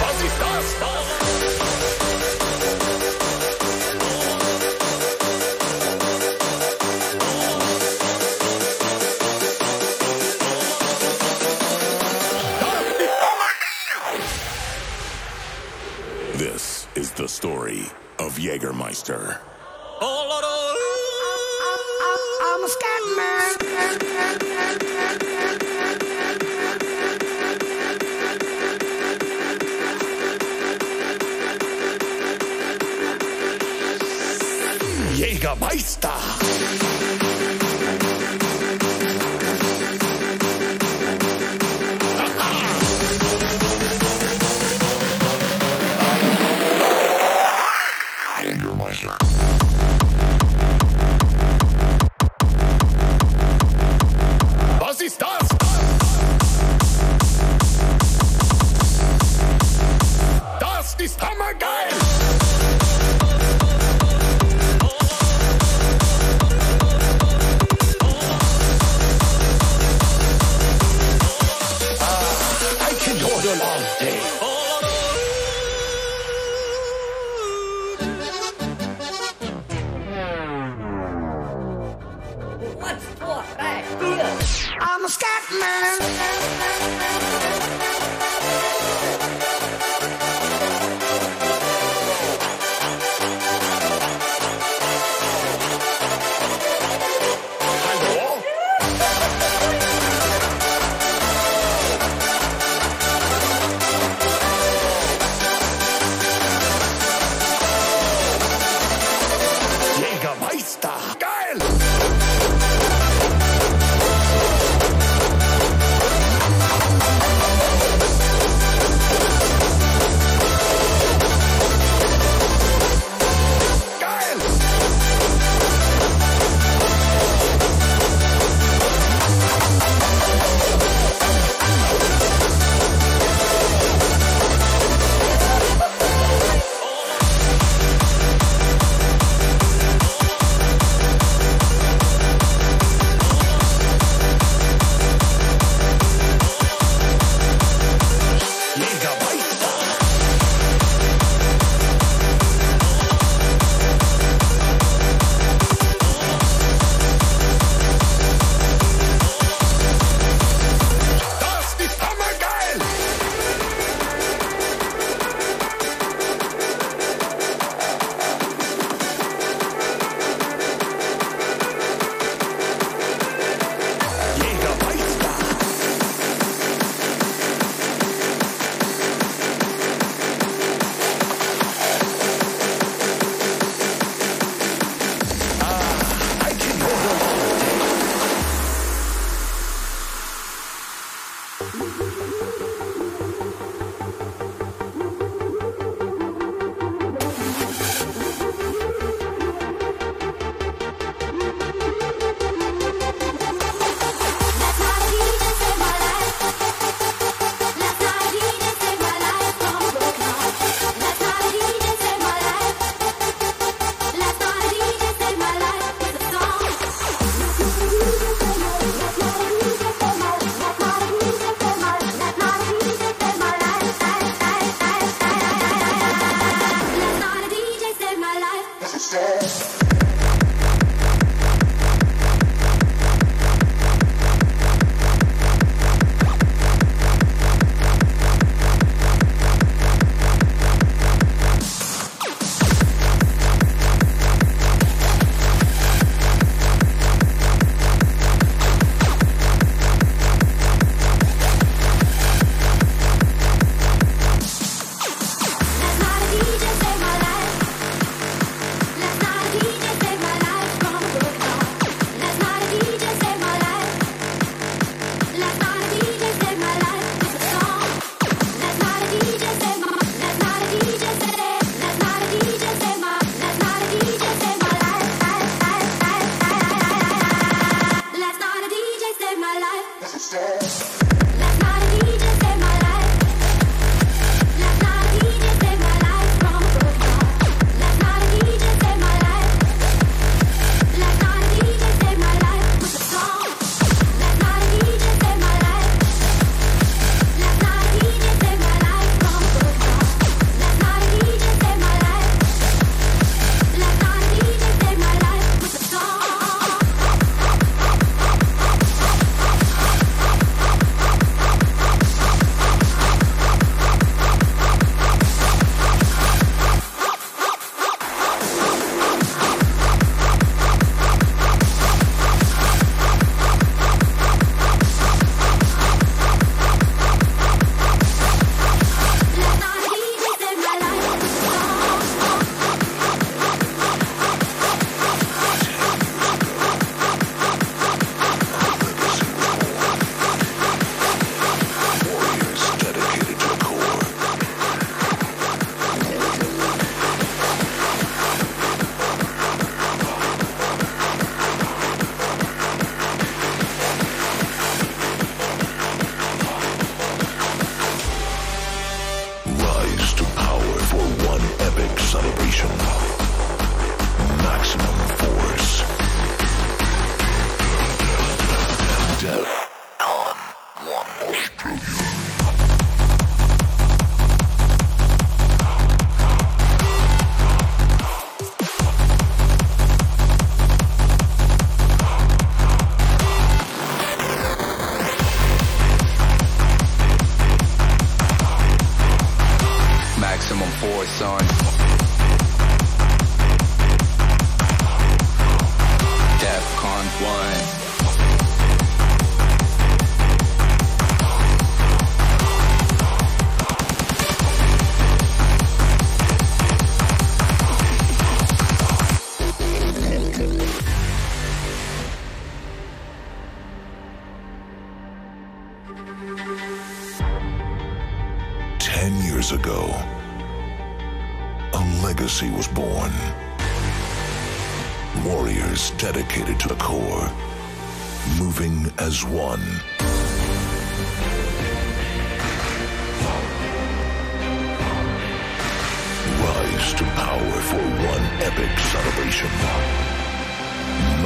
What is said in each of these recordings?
Was ist das? das? Jägermeister. stairs.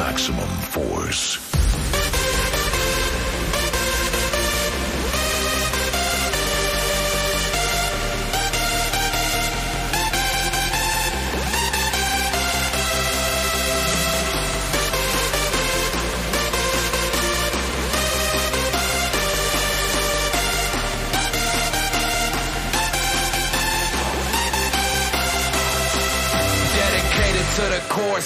Maximum Force.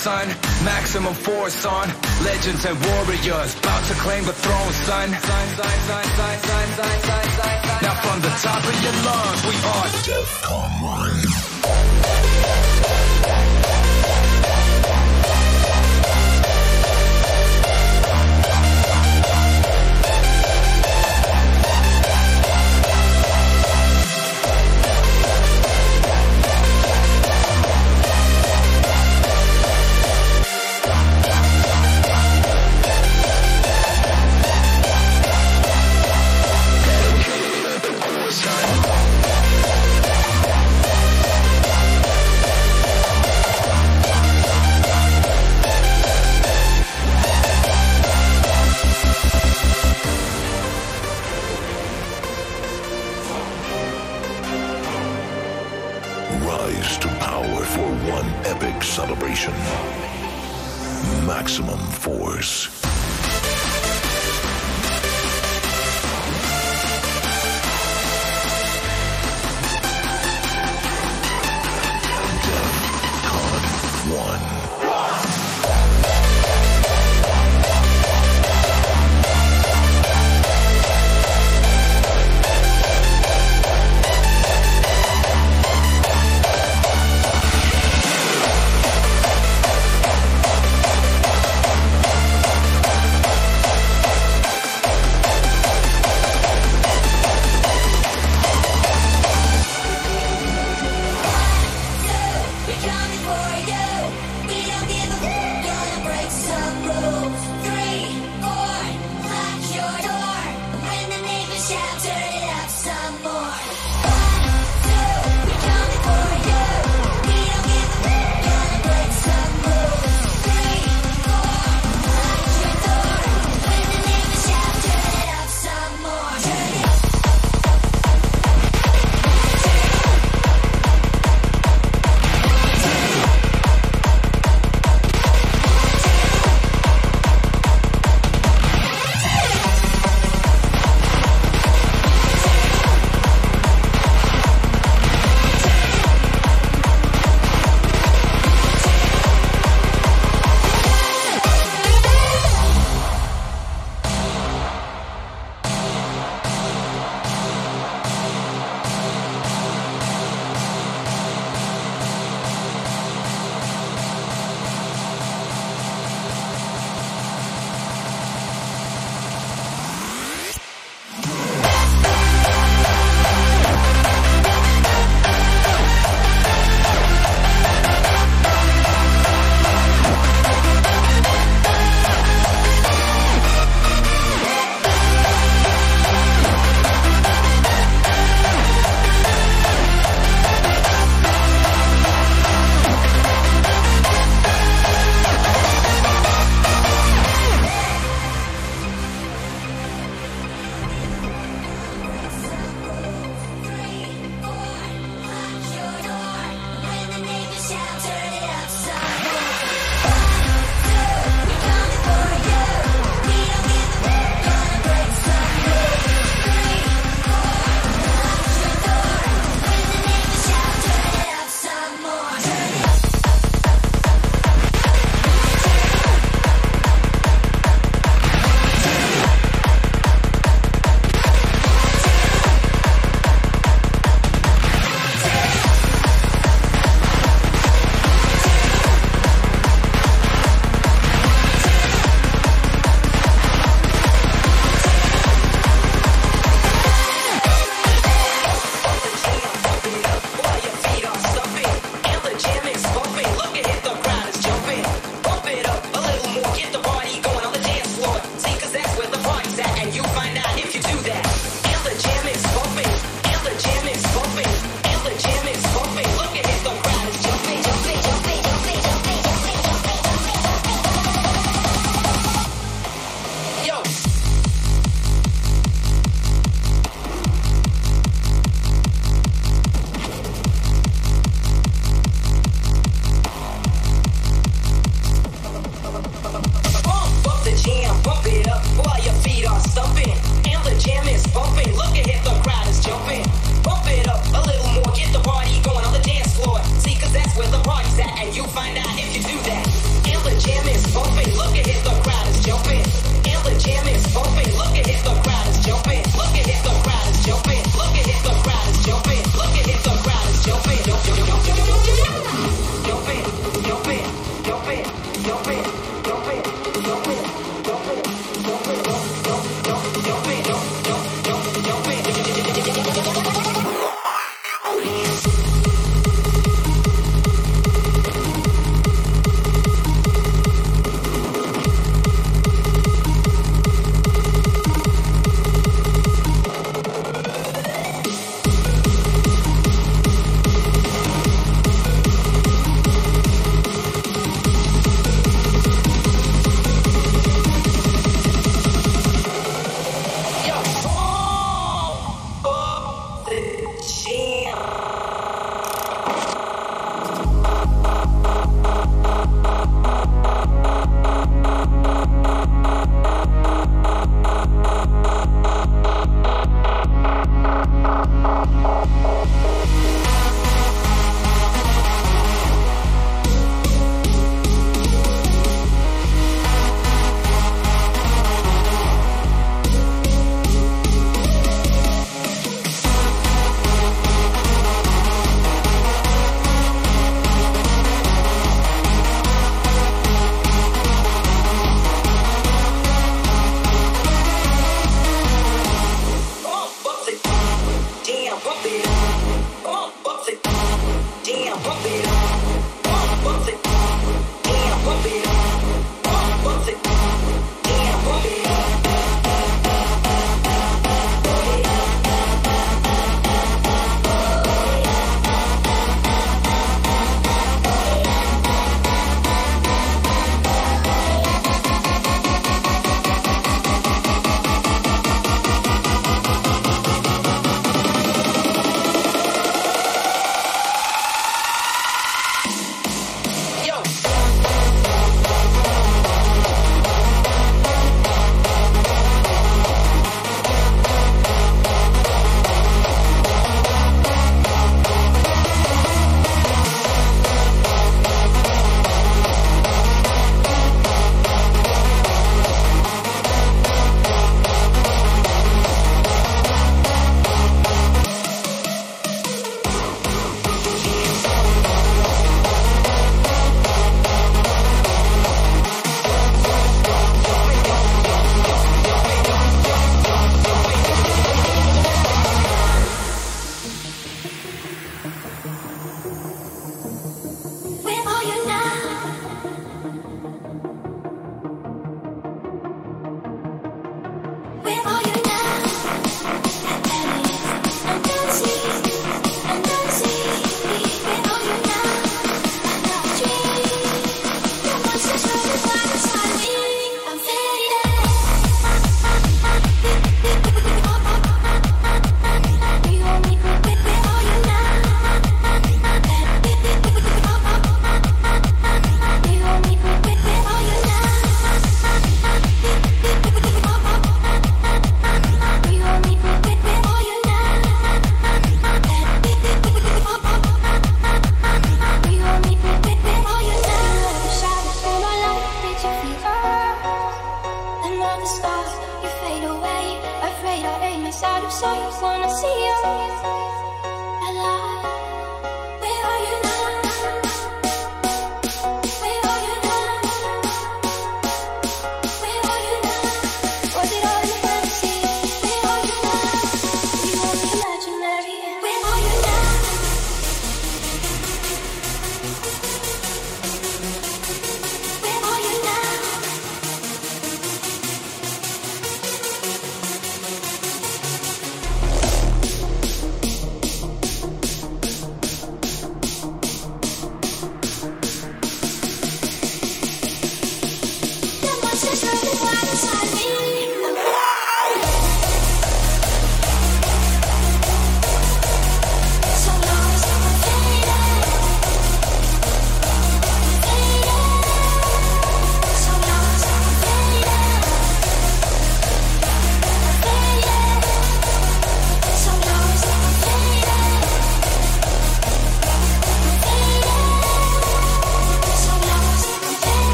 Son. Maximum force on. Legends and warriors. About to claim the throne, son. Now from the top of your lungs, we are Defqon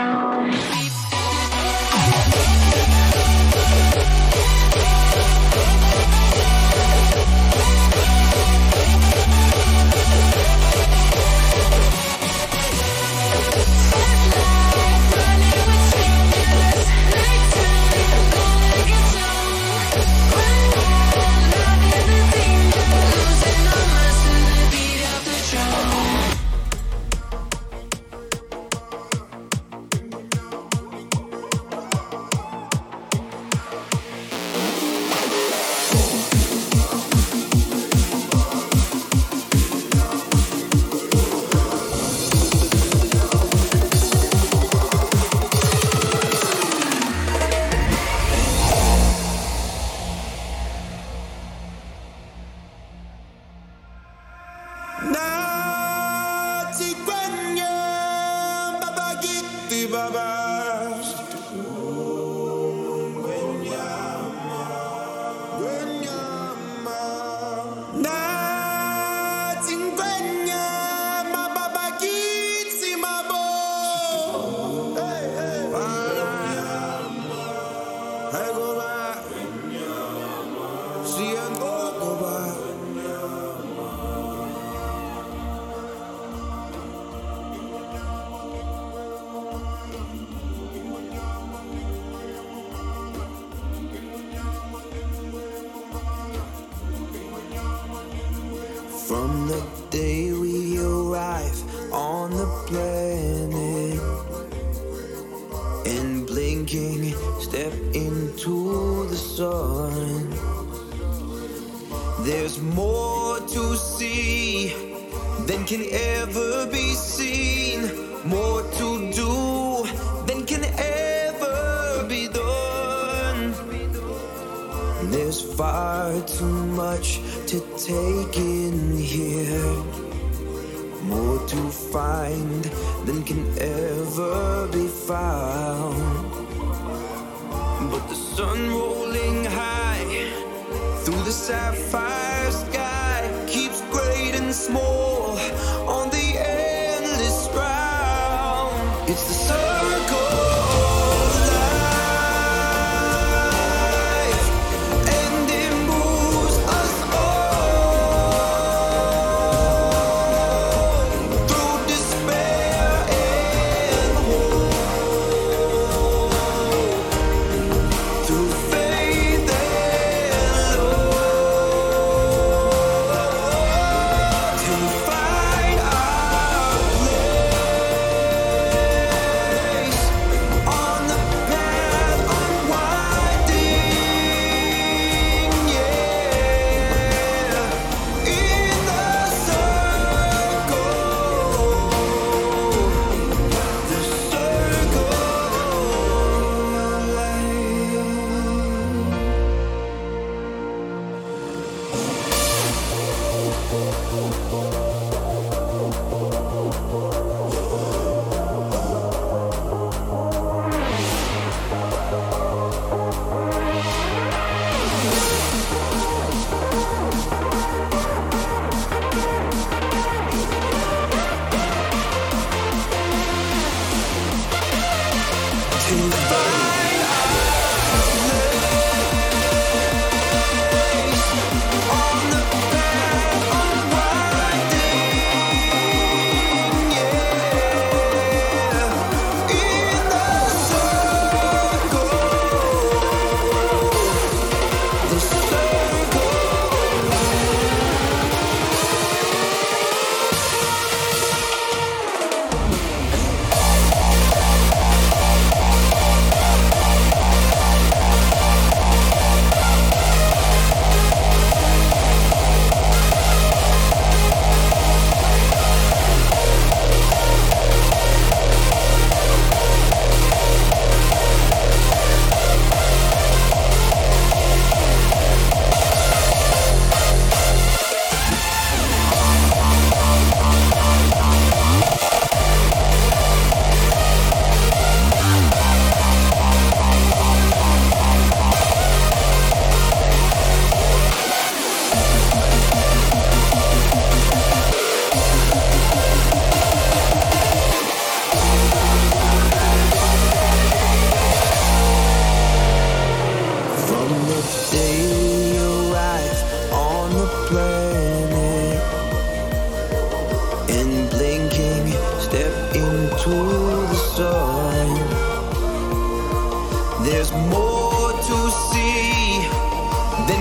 Peace.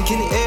Can ever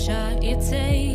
shot you take.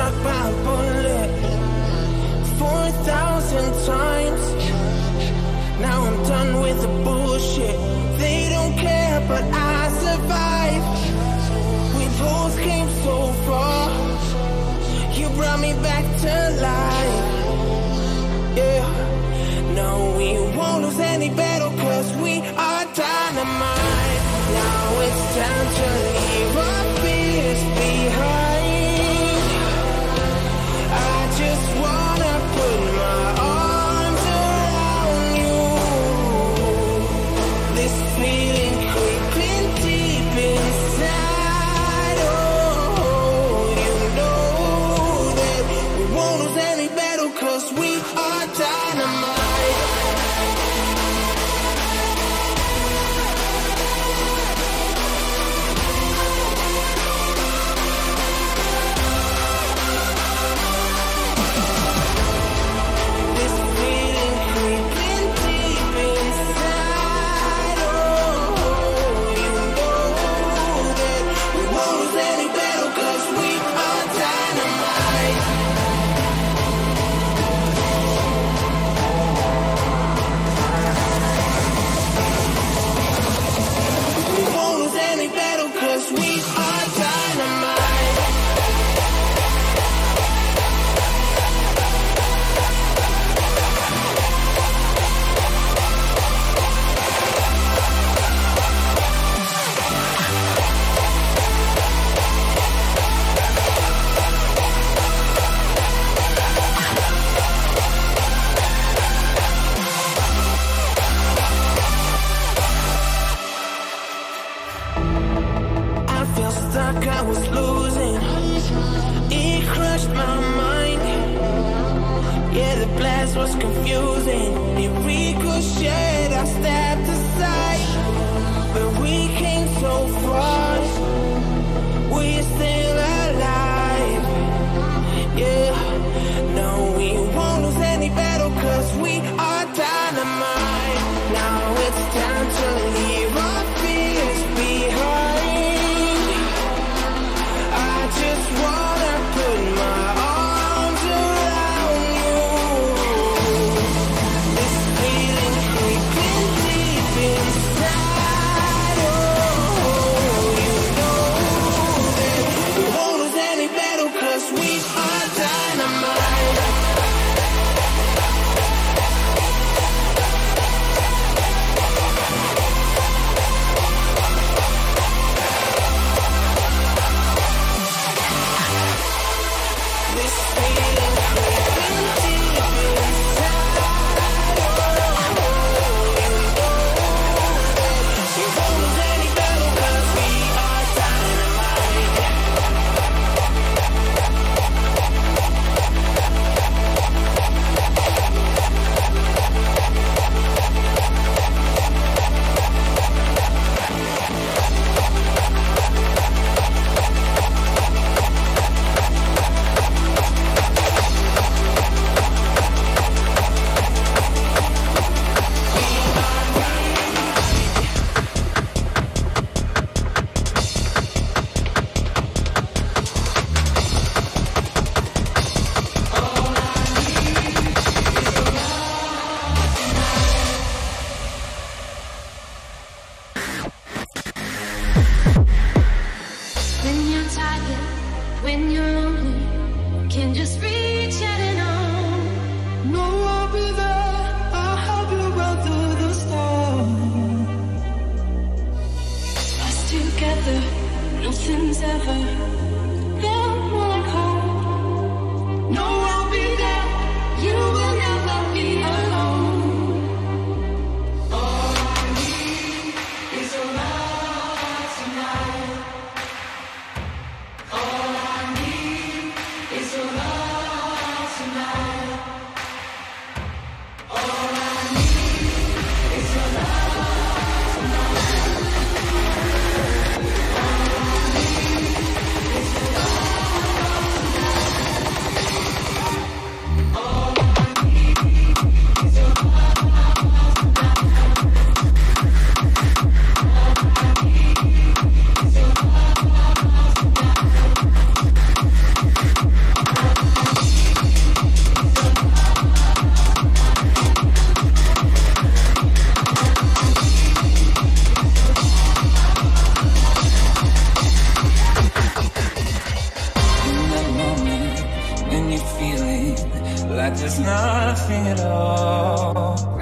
struck by a bullet 4,000 times. Now I'm done with the bullshit. They don't care, but I survived. We both came so far. You brought me back to life. Yeah. No, we won't lose any battle, cause we are dynamite. Now it's time to leave our fears behind. I was losing. It crushed my mind. Yeah, the blast was confusing. It ricocheted. feeling like there's nothing at all.